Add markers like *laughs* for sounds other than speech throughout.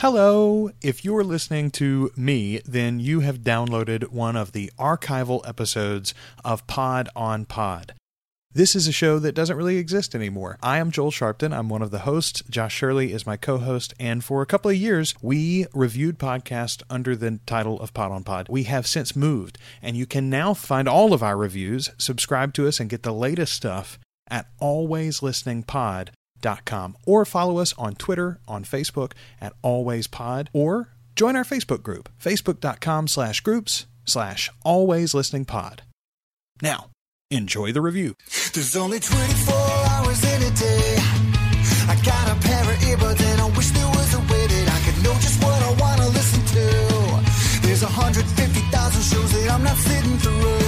Hello. If you're listening to me, then you have downloaded one of the archival episodes of Pod on Pod. This is a show that doesn't really exist anymore. I am Joel Sharpton. I'm one of the hosts. Josh Shirley is my co host. And for a couple of years, we reviewed podcasts under the title of Pod on Pod. We have since moved, and you can now find all of our reviews, subscribe to us, and get the latest stuff at alwayslisteningpod.com or follow us on Twitter, on Facebook at alwayspod, or join our Facebook group, facebook.com slash groups slash alwayslisteningpod. Now, enjoy the review. There's only 24 hours in a day. I got a pair of earbuds and I wish there was a way that I could know just what I want to listen to. There's 150,000 shows that I'm not sitting through.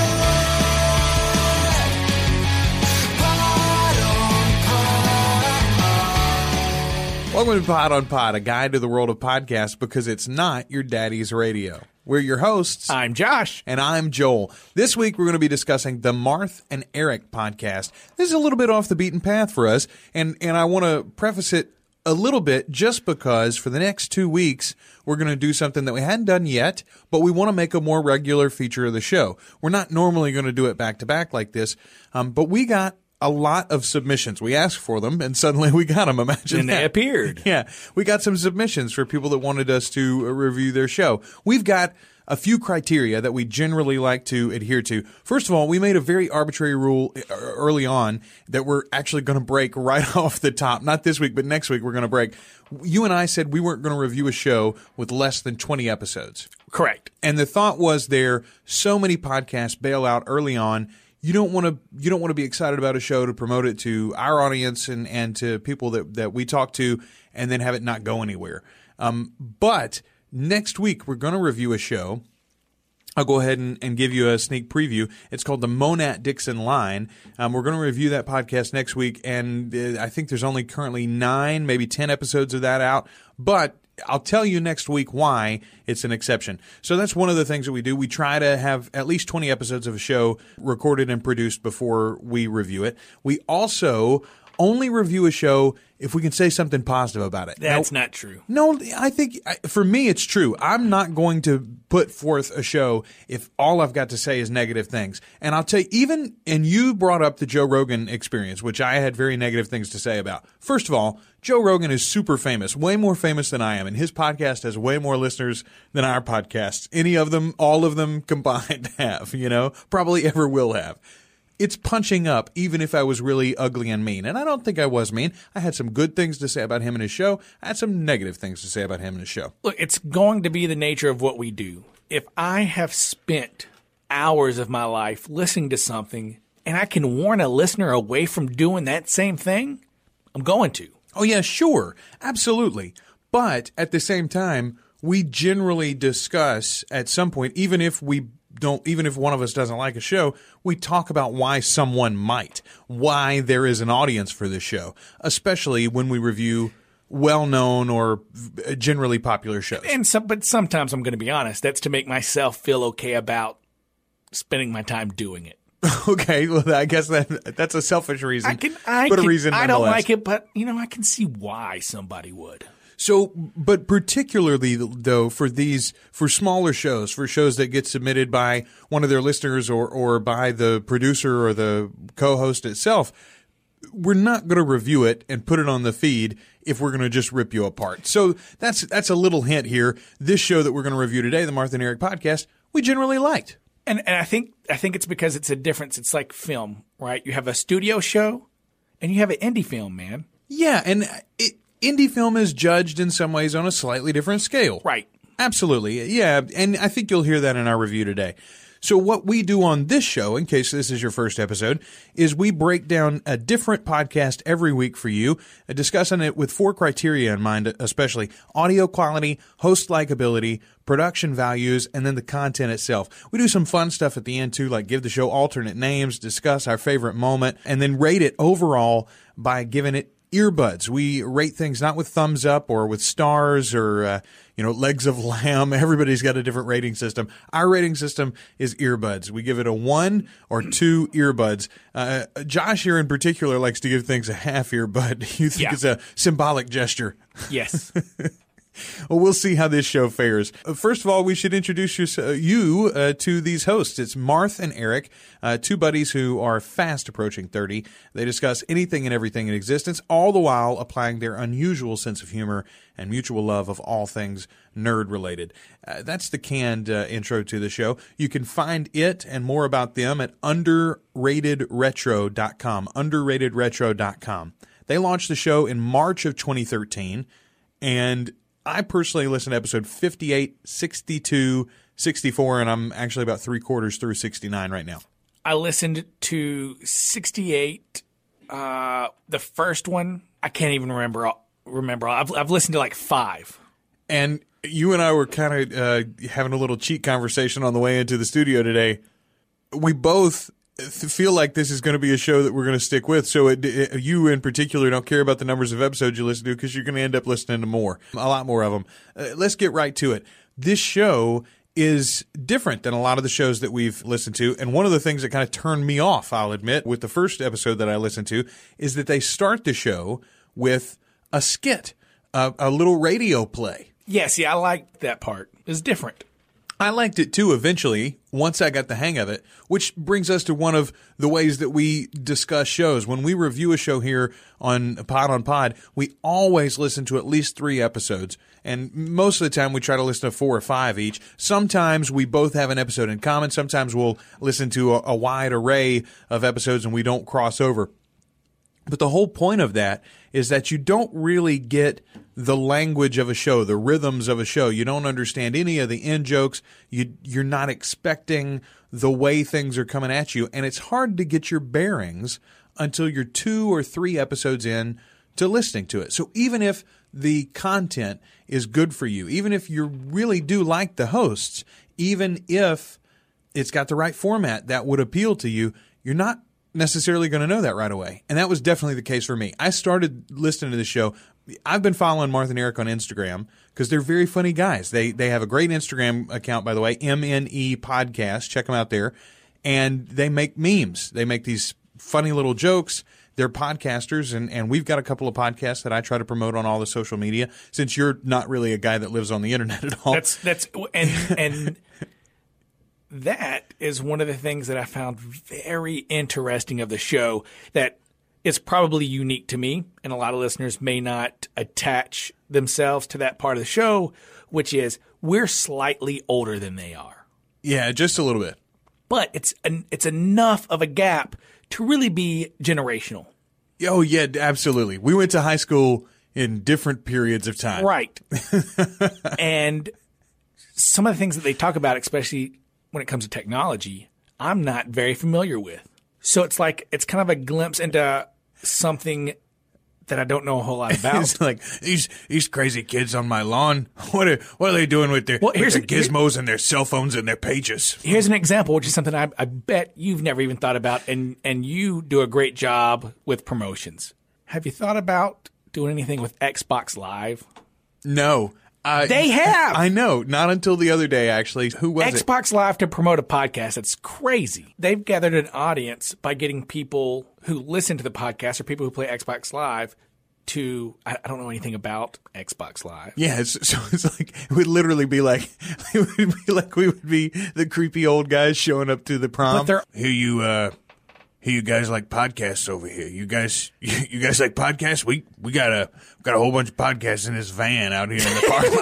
Welcome to Pod on Pod, a guide to the world of podcasts because it's not your daddy's radio. We're your hosts. I'm Josh. And I'm Joel. This week we're going to be discussing the Marth and Eric podcast. This is a little bit off the beaten path for us, and, and I want to preface it a little bit just because for the next two weeks we're going to do something that we hadn't done yet, but we want to make a more regular feature of the show. We're not normally going to do it back to back like this, um, but we got a lot of submissions. We asked for them, and suddenly we got them. *laughs* Imagine And that. they appeared. *laughs* Yeah, we got some submissions for people that wanted us to uh, review their show. We've got a few criteria that we generally like to adhere to. First of all, we made a very arbitrary rule uh, early on that we're actually going to break *laughs* right off the top. Not this week, but next week we're going to break. You and I said we weren't going to review a show with less than 20 episodes. Correct. And the thought was there so many podcasts bail out early on. You don't want to you don't want to be excited about a show to promote it to our audience and, and to people that, that we talk to and then have it not go anywhere. Um, but next week we're going to review a show. I'll go ahead and, and give you a sneak preview. It's called the Monat Dixon Line. Um, we're going to review that podcast next week, and uh, I think there's only currently nine, maybe ten episodes of that out. But I'll tell you next week why it's an exception. So that's one of the things that we do. We try to have at least 20 episodes of a show recorded and produced before we review it. We also only review a show if we can say something positive about it. That's Now- not true. no, I think for me it's true. I'm not going to put forth a show if all I've got to say is negative things. And I'll tell you, even, and you brought up the Joe Rogan experience, which I had very negative things to say about. First of all, Joe Rogan is super famous, way more famous than I am, and his podcast has way more listeners than our podcast. Any of them, all of them combined *laughs* have, you know, probably ever will have it's punching up even if I was really ugly and mean. And I don't think I was mean. I had some good things to say about him and his show. I had some negative things to say about him and his show. Look, it's going to be the nature of what we do. If I have spent hours of my life listening to something and I can warn a listener away from doing that same thing, I'm going to. Oh yeah, sure. Absolutely. But at the same time, we generally discuss at some point, even if we don't, even if one of us doesn't like a show, we talk about why someone might, why there is an audience for this show, especially when we review well-known or generally popular shows. And some, but sometimes I'm going to be honest. That's to make myself feel okay about spending my time doing it. *laughs* Okay, well, I guess that that's a selfish reason. I can, I but can, a reason I don't like it, but you know, I can see why somebody would. So, but particularly though for these for smaller shows, for shows that get submitted by one of their listeners or or by the producer or the co-host itself, we're not going to review it and put it on the feed if we're going to just rip you apart. So that's that's a little hint here. This show that we're going to review today, the Marth and Eric podcast, we generally liked. And and I think I think it's because it's a difference. It's like film, right? You have a studio show, and you have an indie film, man. Yeah, and it, indie film is judged in some ways on a slightly different scale. Right. Absolutely. Yeah, and I think you'll hear that in our review today. So what we do on this show, in case this is your first episode, is we break down a different podcast every week for you, uh, discussing it with four criteria in mind, especially audio quality, host likability, production values, and then the content itself. We do some fun stuff at the end too, like give the show alternate names, discuss our favorite moment, and then rate it overall by giving it earbuds. We rate things not with thumbs up or with stars or uh, you know legs of *laughs* lamb. Everybody's got a different rating system. Our rating system is earbuds. We give it a one or two earbuds. Uh, Josh here in particular likes to give things a half earbud. *laughs* You think Yeah. it's a symbolic gesture? Yes. *laughs* Well, we'll see how this show fares. Uh, First of all, we should introduce you, uh, you uh, to these hosts. It's Marth and Eric, uh, two buddies who are fast approaching 30. They discuss anything and everything in existence, all the while applying their unusual sense of humor and mutual love of all things nerd related. Uh, that's the canned uh, intro to the show. You can find it and more about them at underratedretro.com. Underratedretro.com. They launched the show in March of 2013 and I personally listened to episode 58, 62, 64, and I'm actually about three quarters through 69 right now. I listened to 68, uh, the first one. I can't even remember. Remember. I've, I've listened to like five. And you and I were kind of uh, having a little cheat conversation on the way into the studio today. We both th- feel like this is going to be a show that we're going to stick with. So it, it- you in particular don't care about the numbers of episodes you listen to because you're going to end up listening to more, a lot more of them. Uh, let's get right to it. This show is different than a lot of the shows that we've listened to. And one of the things that kind of turned me off, I'll admit, with the first episode that I listened to is that they start the show with a skit, a, a little radio play. Yeah, see, I like that part. It's different. I liked it too eventually once I got the hang of it, which brings us to one of the ways that we discuss shows. When we review a show here on Pod on Pod, we always listen to at least three episodes. And most of the time we try to listen to four or five each. Sometimes we both have an episode in common. Sometimes we'll listen to a, a wide array of episodes and we don't cross over. But the whole point of that is that you don't really get the language of a show, the rhythms of a show. You don't understand any of the in jokes. You you're not expecting the way things are coming at you, and it's hard to get your bearings until you're two or three episodes in to listening to it. So even if the content is good for you, even if you really do like the hosts, even if it's got the right format that would appeal to you, you're not necessarily going to know that right away. And that was definitely the case for me. I started listening to the show. I've been following Marth and Eric on Instagram because they're very funny guys. They they have a great Instagram account, by the way, MNE Podcast. Check them out there. And they make memes. They make these funny little jokes. They're podcasters, and, and we've got a couple of podcasts that I try to promote on all the social media. Since you're not really a guy that lives on the internet at all, That's that's and and *laughs* that is one of the things that I found very interesting of the show that is probably unique to me and a lot of listeners may not attach themselves to that part of the show which is we're slightly older than they are yeah, just a little bit. but it's an, it's enough of a gap to really be generational Oh yeah, absolutely. We went to high school in different periods of time. Right. *laughs* and some of the things that they talk about, especially when it comes to technology, I'm not very familiar with. So it's like it's kind of a glimpse into something that I don't know a whole lot *laughs* about. It's like these these crazy kids on my lawn. *laughs* What are what are they doing with their, Well, here's their a- here- gizmos and their cell phones and their pages? Here's an example, which is something I, I bet you've never even thought about, and and you do a great job with promotions. Have you thought about doing anything with Xbox Live? No, uh, They have. I know. Not until the other day, actually. Who was it? Xbox Live to promote a podcast. It's crazy. They've gathered an audience by getting people who listen to the podcast or people who play Xbox Live to I, I don't know anything about Xbox Live. Yeah, it's, so it's like it would literally be like *laughs* it would be like we would be the creepy old guys showing up to the prom. Here you uh here you guys like podcasts over here. You guys *laughs* you guys like podcasts? We we got a got a whole bunch of podcasts in this van out here in the parking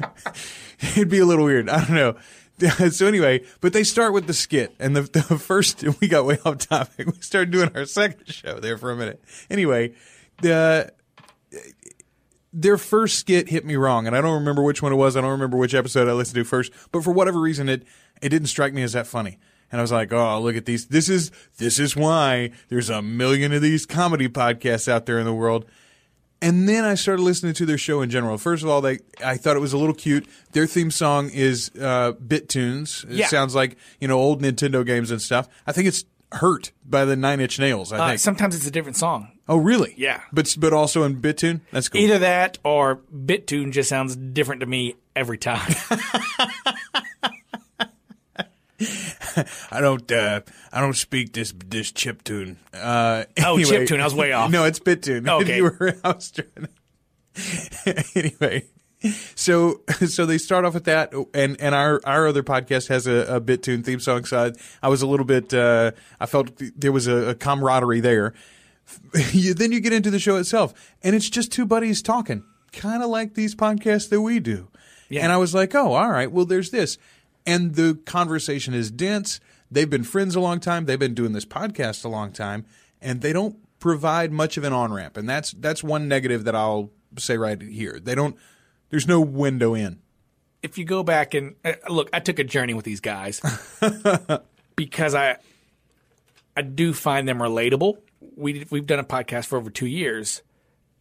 lot. *laughs* It'd be a little weird. I don't know. *laughs* So anyway, but they start with the skit, and the, the first we got way off topic. We started doing our second show there for a minute. Anyway, the their first skit hit me wrong, and I don't remember which one it was. I don't remember which episode I listened to first, but for whatever reason, it it didn't strike me as that funny. And I was like, "Oh, look at these! This is this is why there's a million of these comedy podcasts out there in the world." And then I started listening to their show in general. First of all, they I thought it was a little cute. Their theme song is uh, Bit Tunes. It Yeah. sounds like you know old Nintendo games and stuff. I think it's "Hurt" by the Nine Inch Nails. I Uh, think. sometimes it's a different song. oh, really? Yeah. But but also in Bit Tune. That's cool. Either that or BitTune just sounds different to me every time. *laughs* *laughs* I don't. Uh, I don't speak this this chip tune. Uh, Oh, anyway. chiptune, I was way off. *laughs* No, it's bit tune. *laughs* Okay. you were, I was trying to- anyway, so so they start off with that, and and our our other podcast has a, a bit tune theme song. So I, I was a little bit. Uh, I felt there was a, a camaraderie there. You- then you get into the show itself, and it's just two buddies talking, kind of like these podcasts that we do. Yeah. And I was like, oh, all right, well, there's this. And the conversation is dense. They've been friends a long time. They've been doing this podcast a long time, and they don't provide much of an on ramp. And that's that's one negative that I'll say right here. They don't. There's no window in. if you go back and uh, look, I took a journey with these guys *laughs* because I I do find them relatable. We we've done a podcast for over two years.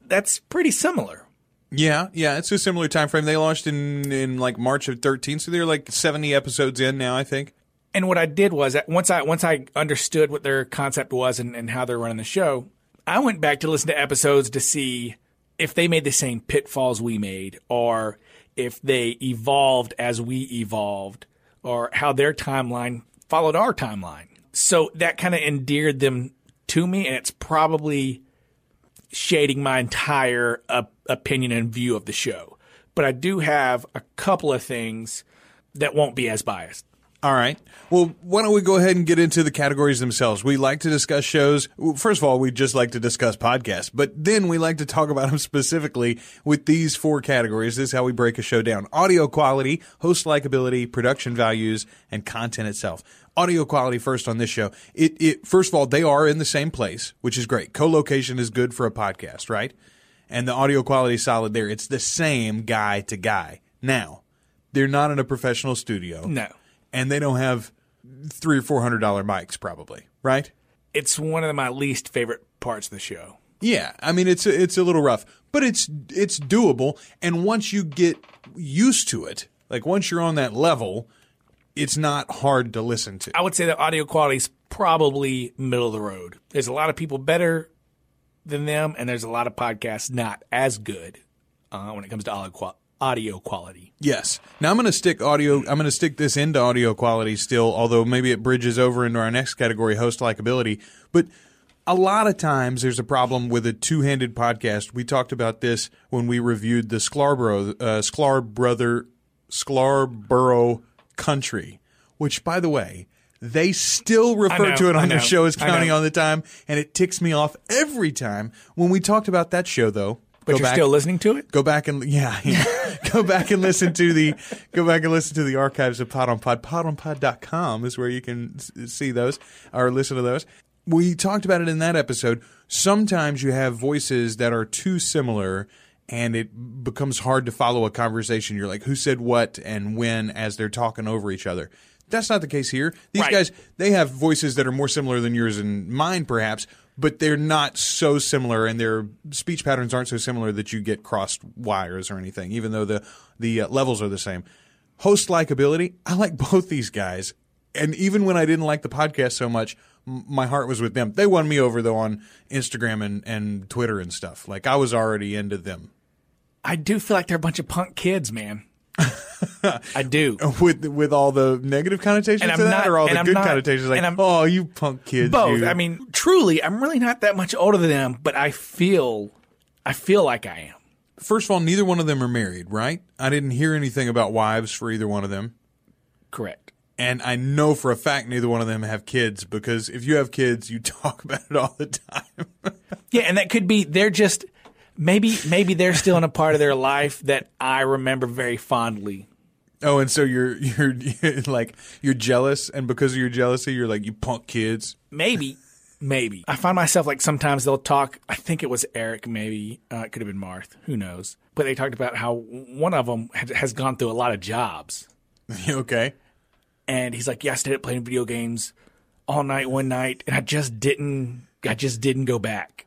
That's pretty similar. Yeah, yeah, it's a similar time frame. They launched in in like March of 13, so they're like 70 episodes in now, I think. And what I did was that once I once I understood what their concept was and, and how they're running the show, I went back to listen to episodes to see if they made the same pitfalls we made, or if they evolved as we evolved, or how their timeline followed our timeline. So that kind of endeared them to me, and it's probably shading my entire uh, opinion and view of the show. But I do have a couple of things that won't be as biased. All right. Well, why don't we go ahead and get into the categories themselves? We like to discuss shows. First of all, we just like to discuss podcasts, but then we like to talk about them specifically with these four categories. This is how we break a show down audio quality, host likability, production values, and content itself. Audio quality first on this show. It, it, first of all, they are in the same place, which is great. Co-location is good for a podcast, right? And the audio quality is solid there. It's the same guy to guy. Now, they're not in a professional studio No. And they don't have three or four hundred dollar mics, probably, right? it's one of my least favorite parts of the show. Yeah, I mean it's it's a little rough, but it's it's doable. And once you get used to it, like once you're on that level, it's not hard to listen to. I would say the audio quality is probably middle of the road. There's a lot of people better than them, and there's a lot of podcasts not as good uh, when it comes to audio, audio quality. Yes. Now I'm going to stick audio. I'm going to stick this into audio quality still, although maybe it bridges over into our next category, host likability. But a lot of times there's a problem with a two-handed podcast. We talked about this when we reviewed the Scarborough, uh, Scarborough, Scarborough Country, which, by the way, they still refer know, to it on their show as know. on the time, and it ticks me off every time. When we talked about that show, though, But go you're back- still listening to it? Go back and yeah, yeah. *laughs* go back and listen to the go back and listen to the archives of Pod on Pod. Podonpod.com is where you can see those or listen to those. We talked about it in that episode. Sometimes you have voices that are too similar and it becomes hard to follow a conversation. You're like, who said what and when as they're talking over each other. That's not the case here. These Right. guys, they have voices that are more similar than yours and mine, perhaps, but they're not so similar, and their speech patterns aren't so similar that you get crossed wires or anything. Even though the the uh, levels are the same. Host likability, I like both these guys, and even when I didn't like the podcast so much, m- my heart was with them. They won me over though on Instagram and and Twitter and stuff. Like I was already into them. I do feel like they're a bunch of punk kids, man. I do. *laughs* with with all the negative connotations And I'm to that, not- or all the I'm good not- connotations? Like, and I'm- oh, you punk kids. Both. you." I mean, truly, I'm really not that much older than them, but I feel, I feel like I am. first of all, neither one of them are married, right? I didn't hear anything about wives for either one of them. Correct. And I know for a fact neither one of them have kids because if you have kids, you *laughs* talk about it all the time. Yeah, and that could be they're just maybe maybe they're still in a part of their life that I remember very fondly. oh, and so you're you're, you're *laughs* like you're jealous, and because of your jealousy, you're like you punk kids. Maybe, maybe. I find myself like sometimes they'll talk. I think it was Eric, maybe uh, it could have been Marth. Who knows? But they talked about how one of them had, has gone through a lot of jobs, *laughs* okay. and he's like, "Yeah, I stayed up playing video games all night one night, and I just didn't. I just didn't go back."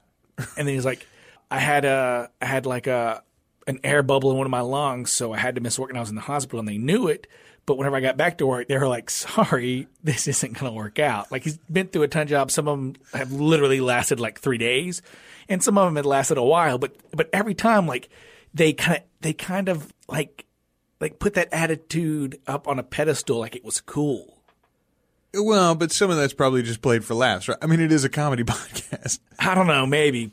And then he's like, "I had a, I had like a." An air bubble in one of my lungs, so I had to miss work, and I was in the hospital, and they knew it. But whenever I got back to work, they were like, "Sorry, *laughs* this isn't going to work out." Like he's been through a ton of jobs. Some of them have literally lasted like three days, and some of them had lasted a while. But but every time, like they kind of they kind of like like put that attitude up on a pedestal, like it was cool. Well, but some of that's probably just played for laughs, right? I mean, it is a comedy *laughs* podcast. I don't know, maybe,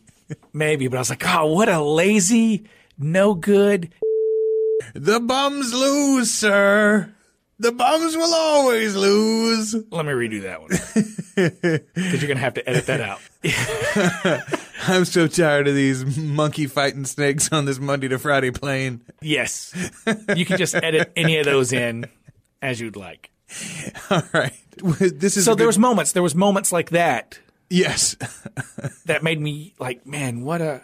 maybe. But I was like, oh, what a lazy, no good. *laughs* The bums lose, sir. The bums will always lose. Let me redo that one *laughs* because you're gonna have to edit that out. *laughs* I'm so tired of these monkey fighting snakes on this Monday to Friday plane. Yes, you can just edit any of those in as you'd like. All right. This is So a there was moments. There was moments like that yes. *laughs* that made me like, man, what a.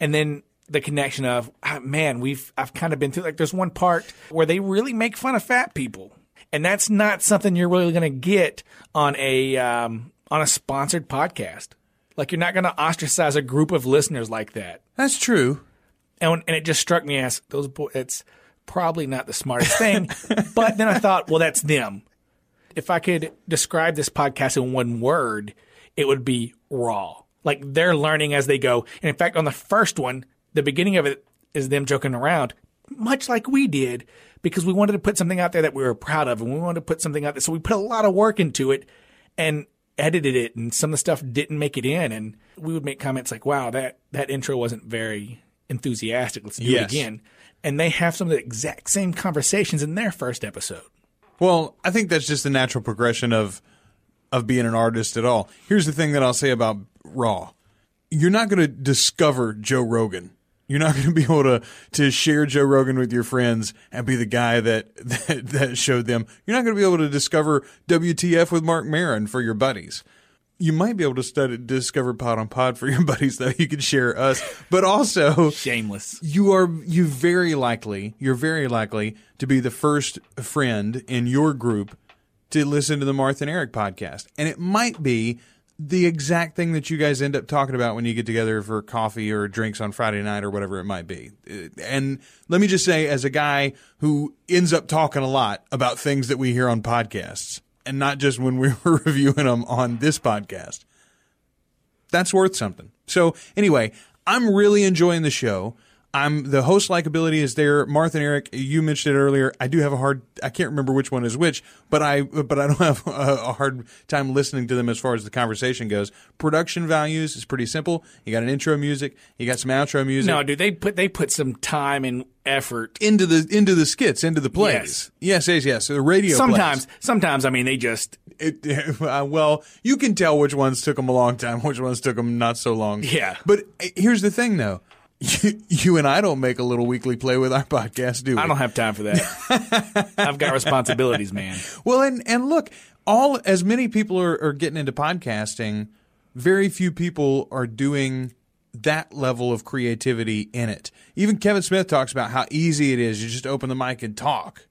And then the connection of, ah, man, we've I've kind of been through. Like, there's one part where they really make fun of fat people, and that's not something you're really going to get on a um, on a sponsored podcast. Like, you're not going to ostracize a group of listeners like that. That's true. And and it just struck me as those. Bo- it's probably not the smartest thing, *laughs* but then I thought, well, that's them. If I could describe this podcast in one word, it would be raw. Like they're learning as they go. And in fact, on the first one, the beginning of it is them joking around, much like we did, because we wanted to put something out there that we were proud of, and we wanted to put something out there. So we put a lot of work into it and edited it, and some of the stuff didn't make it in. And we would make comments like, "Wow, that that intro wasn't very enthusiastic. Let's do Yes. it again." And they have some of the exact same conversations in their first episode. Well, I think that's just the natural progression of of being an artist at all. Here's the thing that I'll say about Raw. You're not going to discover Joe Rogan. You're not *laughs* going to be able to to share Joe Rogan with your friends and be the guy that *laughs* that, that showed them. You're not going to be able to discover WTF with Marc Maron for your buddies. You might be able to study, discover Pod on Pod for your *laughs* buddies, though. You could share us, but also Shameless. you are you very likely you're very likely to be the first friend in your group to listen to the Marth and Eric podcast, and it might be the exact thing that you guys end up talking about when you get together for coffee or drinks on Friday night or whatever it might be. And let me just say, as a guy who ends up talking a lot about things that we hear on podcasts, and not just when we *laughs* were reviewing them on this podcast, that's worth something. So anyway, I'm really enjoying the show. I'm the host likability is there. Marth and Eric, you mentioned it earlier. I do have a hard. I can't remember which one is which, but I but I don't *laughs* have a, a hard time listening to them as far as the conversation goes. Production values is pretty simple. You got an intro music. You got some outro music. No, dude, they put they put some time and effort. into the into the skits, into the plays. Yes, yes, yes. So the radio. Sometimes, plays. sometimes I mean they just It, *laughs* uh, well, you can tell which ones took them a long time, which ones took them not so long. Yeah. But uh, here's the thing, though. You, you and I don't make a little weekly play with our podcast, do we? I don't have time for that. *laughs* I've got responsibilities, man. Well, and and look, all as many people are, are getting into podcasting, very few people are doing that level of creativity in it. Even Kevin Smith talks about how easy it is. You just open the mic and talk.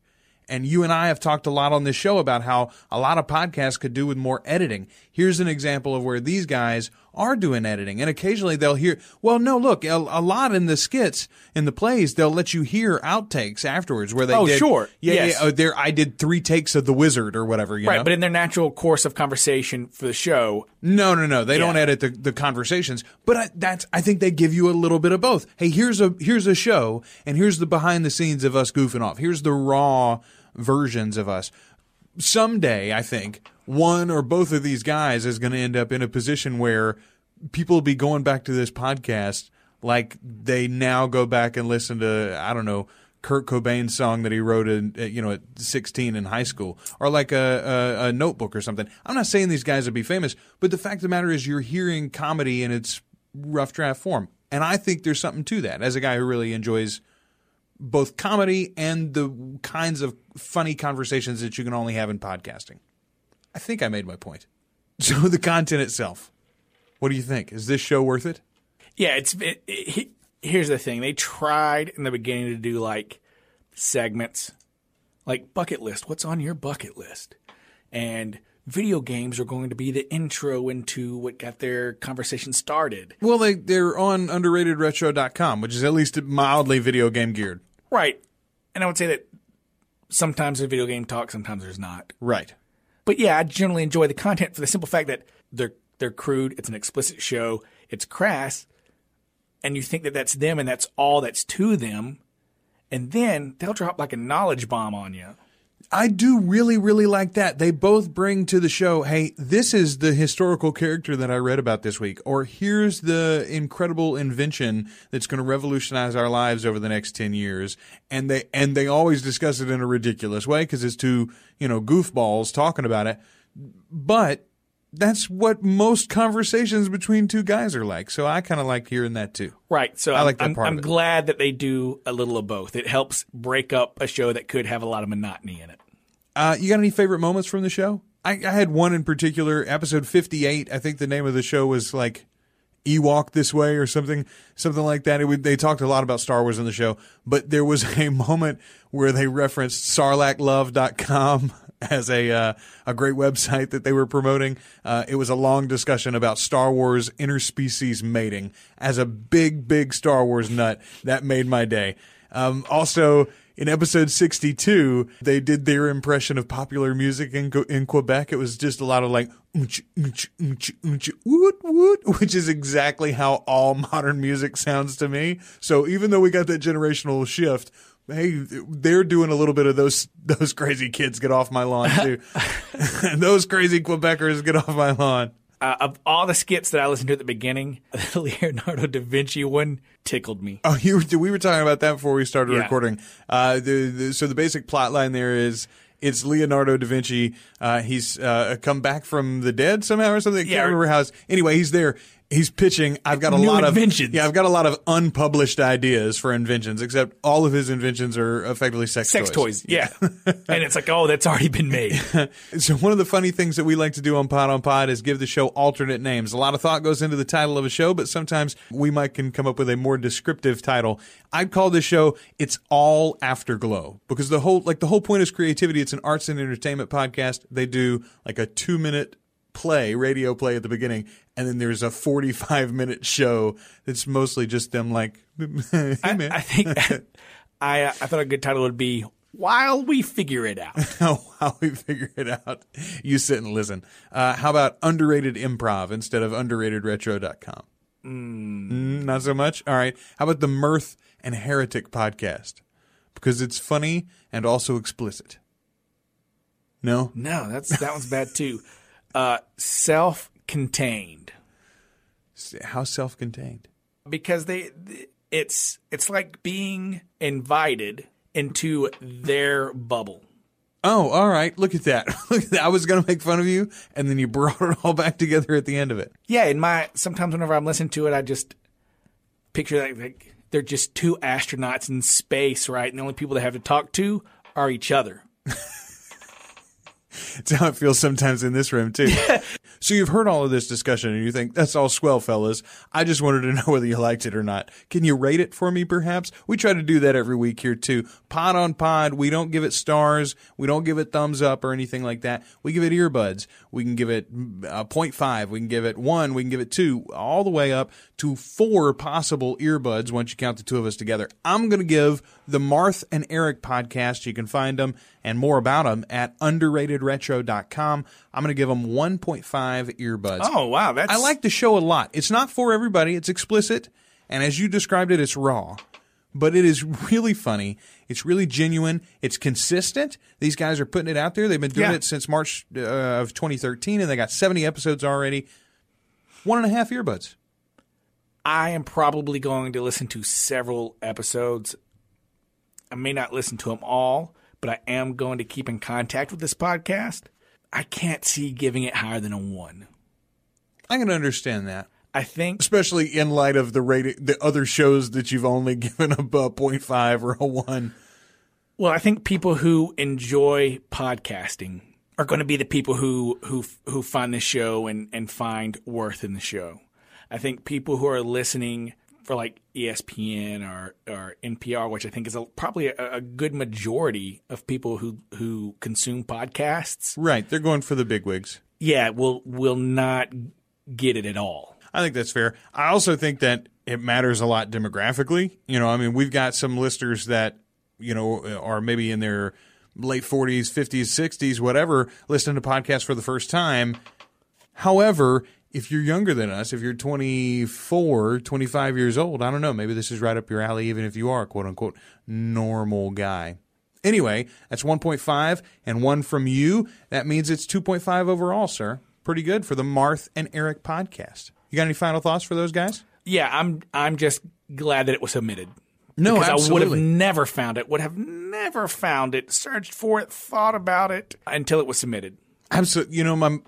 And you and I have talked a lot on this show about how a lot of podcasts could do with more editing. Here's an example of where these guys are doing editing, and occasionally they'll hear. Well, no, look, a, a lot in the skits in the plays, they'll let you hear outtakes afterwards where they. Oh, did, sure. yeah, Yes. yeah. Oh, there, I did three takes of the wizard or whatever. You Right, know? but in their natural course of conversation for the show, No, no, no. They don't edit the, the conversations, but I, that's I think they give you a little bit of both. Hey, here's a here's a show, and here's the behind the scenes of us goofing off. Here's the raw versions of us. Someday, I think one or both of these guys is going to end up in a position where people will be going back to this podcast like they now go back and listen to I don't know Kurt Cobain's song that he wrote in uh, you know at 16 in high school or like a, a, a notebook or something. I'm not saying these guys will be famous, but the fact of the matter is you're hearing comedy in its rough draft form. And I think there's something to that as a guy who really enjoys both comedy and the kinds of funny conversations that you can only have in podcasting. I think I made my point. *laughs* So the content itself. What do you think? Is this show worth it? yeah, it's it, it, he- here's the thing. They tried in the beginning to do like segments, like bucket list. What's on your bucket list? And video games are going to be the intro into what got their conversation started. Well, they they're on underratedretro.com, which is at least mildly video game geared. Right. And I would say that sometimes there's video game talk, sometimes there's not. Right. But yeah, I generally enjoy the content for the simple fact that they're they're crude. It's an explicit show. It's crass, and you think that that's them and that's all that's to them, and then they'll drop like a knowledge bomb on you. I do really, really like that. They both bring to the show, hey, this is the historical character that I read about this week, or here's the incredible invention that's going to revolutionize our lives over the next 10 years. And they, and they always discuss it in a ridiculous way because it's two, you know, goofballs talking about it. But that's what most conversations between two guys are like. So I kind of like hearing that too. Right. So I I'm, like that I'm, part of I'm glad that they do a little of both. It helps break up a show that could have a lot of monotony in it. Uh, you got any favorite moments from the show? I, I had one in particular, episode 58. I think the name of the show was like Ewok This Way or something, something like that. It would, they talked a lot about Star Wars in the show, but there was *laughs* a moment where they referenced sarlacclove.com as a, uh, a great website that they were promoting. Uh, it was a long discussion about Star Wars interspecies mating. As a big, big Star Wars nut, that made my day. Um, also, in episode 62, they did their impression of popular music in, in Quebec. It was just a lot of like, "Oonch, oonch, oonch, oonch, woot, woot," *laughs* which is exactly how all *laughs* modern music sounds to me. So even though we got that generational shift, hey, they're doing a little bit of those those crazy kids get off my lawn too. *laughs* *laughs* those crazy Quebecers get off my lawn. Uh, of all the skits that I listened to at the beginning, the *laughs* Leonardo da Vinci one tickled me. Oh, you were, we were talking about that before we started Yeah. recording. Uh, the, the, so the basic plot line there is it's Leonardo da Vinci. Uh, he's uh, come back from the dead somehow or something. I can't remember how. Anyway, he's there. He's pitching. I've got a New lot inventions. of yeah. I've got a lot of unpublished ideas for inventions. Except all of his inventions are effectively sex, Sex toys, yeah. *laughs* and it's like, oh, that's already been made. *laughs* So one of the funny things that we like to do on Pod on Pod is give the show alternate names. A lot of thought goes into the title of a show, but sometimes we might can come up with a more descriptive title. I'd call this show "It's All Afterglow" because the whole like the whole point is creativity. It's an arts and entertainment podcast. They do like a two minute play, radio play at the beginning, and then there's a 45 minute show that's mostly just them like, *laughs* hey I, I think *laughs* I, I thought a good title would be While We Figure It Out. *laughs* While we figure it out. You sit and listen. Uh, how about underrated improv instead of underratedretro.com? Mm, not so much. All right. How about the Mirth and Heretic podcast? Because it's funny and also explicit. No? No, that's that one's bad too. Uh, self-contained How self contained? because they it's it's like being invited into their bubble. Oh, all right. Look at that. *laughs* Look at that. I was going to make fun of you, and then you *laughs* brought it all back together at the end of it. Yeah, in my sometimes whenever I'm listening to it, I just picture like, like they're just two astronauts in space, right? And the only people they have to talk to are each other. *laughs* It's how it feels sometimes in this room too. *laughs* so you've heard all of this discussion and you think that's all swell, fellas. I just wanted to *laughs* know whether you liked it or not. Can you rate it for me, perhaps? We try to do that every week here too. Pod on pod. We don't give it stars. We don't give it thumbs up or anything like that. We give it earbuds. We can give it uh, 0.5. We can give it one. We can give it two, all the way up to four possible earbuds once you count the two of us together. I'm going to give the Marth and Eric podcast. You can find them and more about them at underratedretro.com. I'm going to give them 1.5 earbuds. Oh, wow. That's I like the show a lot. It's not for everybody. It's explicit, and as you described it, it's raw. But it is really funny. It's really genuine. It's consistent. These guys are putting it out there. They've been doing Yeah. it since March uh, of 2013, and they got 70 episodes already. One and a half earbuds. I am probably going to listen to several episodes. I may not listen to them all, but I am going to keep in contact with this podcast. I can't see giving it higher than a one. I can understand that, I think especially in light of the rating, the other shows that you've only *laughs* given a, a 0.5 or a one. Well, I think people who enjoy podcasting are going to be the people who who who find the show and and find worth in the show. I think people who are listening for like ESPN or or NPR, which I think is a, probably a, a good majority of people who who consume podcasts, Right, they're going for the bigwigs. yeah, will will not get it at all. I think that's fair. I also think that it matters a lot demographically. You know, I mean, we've got some listeners that, you know, are maybe in their late 40s, 50s, 60s, whatever, listening to podcasts for the first time. However, if you're younger than us, if you're 24, 25 years old, I don't know, maybe this is right up your alley, even if you are a quote unquote normal guy. Anyway, that's 1.5 and one from you. That means it's 2.5 overall, sir. Pretty good for the Marth and Eric podcast. You got any final thoughts for those guys? Yeah, I'm I'm just glad that it was submitted. No, because I would have never found it. Would have never found it. Searched for it, thought about it until it was submitted. Absolutely. You know, my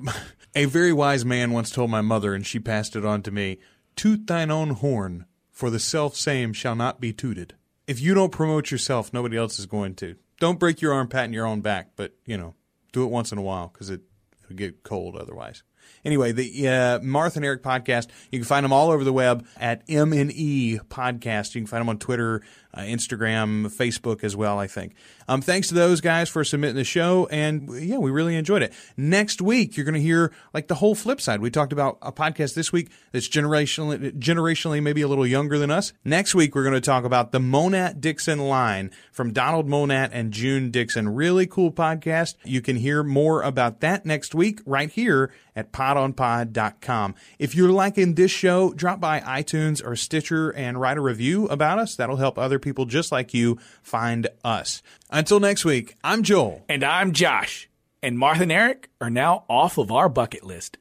a very wise man once told my mother, and she passed it on to me: "Toot thine own horn, for the self same shall not be tooted." If you don't promote yourself, nobody else is going to. Don't break your arm patting your own back, but you know, do it once in a while because it it'll get cold otherwise. Anyway, the uh, Marth and Eric podcast, you can find them all over the web at M&E Podcast. You can find them on Twitter, uh, Instagram, Facebook as well, I think. Um, thanks to those guys for submitting the show. And yeah, we really enjoyed it. Next week, you're going to hear like the whole flip side. We talked about a podcast this week that's generationally, generationally maybe a little younger than us. Next week, we're going to talk about the Monat Dixon line from Donald Monat and June Dixon. Really cool podcast. You can hear more about that next week right here at podonpod.com. If you're liking this show, drop by iTunes or Stitcher and write a review about us. That'll help other people just like you find us. Until next week, I'm Joel. And I'm Josh. And Marth and Eric are now off of our bucket list.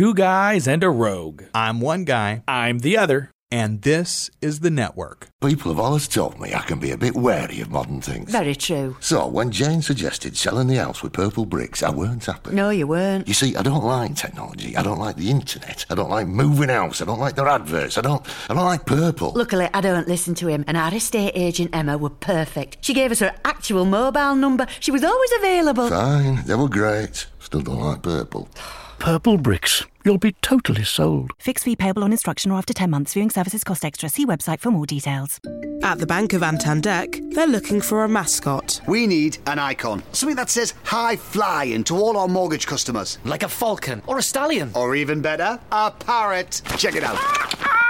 Two guys and a rogue. I'm one guy, I'm the other. and this is the network. People have always told me I can be a bit wary of modern things. Very true. So when Jane suggested selling the house with purple bricks, I weren't happy. No, you weren't. You see, I don't like technology. I don't like the internet. I don't like moving house. I don't like their adverts. I don't. I don't like purple. Luckily, I don't listen to him, and our estate agent Emma were perfect. She gave us her actual mobile number. She was always available. Fine, they were great. Still don't like purple. *sighs* Purple bricks. You'll be totally sold. Fixed fee payable on instruction or after 10 months. Viewing services cost extra. See website for more details. At the Bank of Antandek, they're looking for a mascot. We need an icon. Something that says high flying to all our mortgage customers. Like a falcon or a stallion. Or even better, a parrot. Check it out. Ah, ah.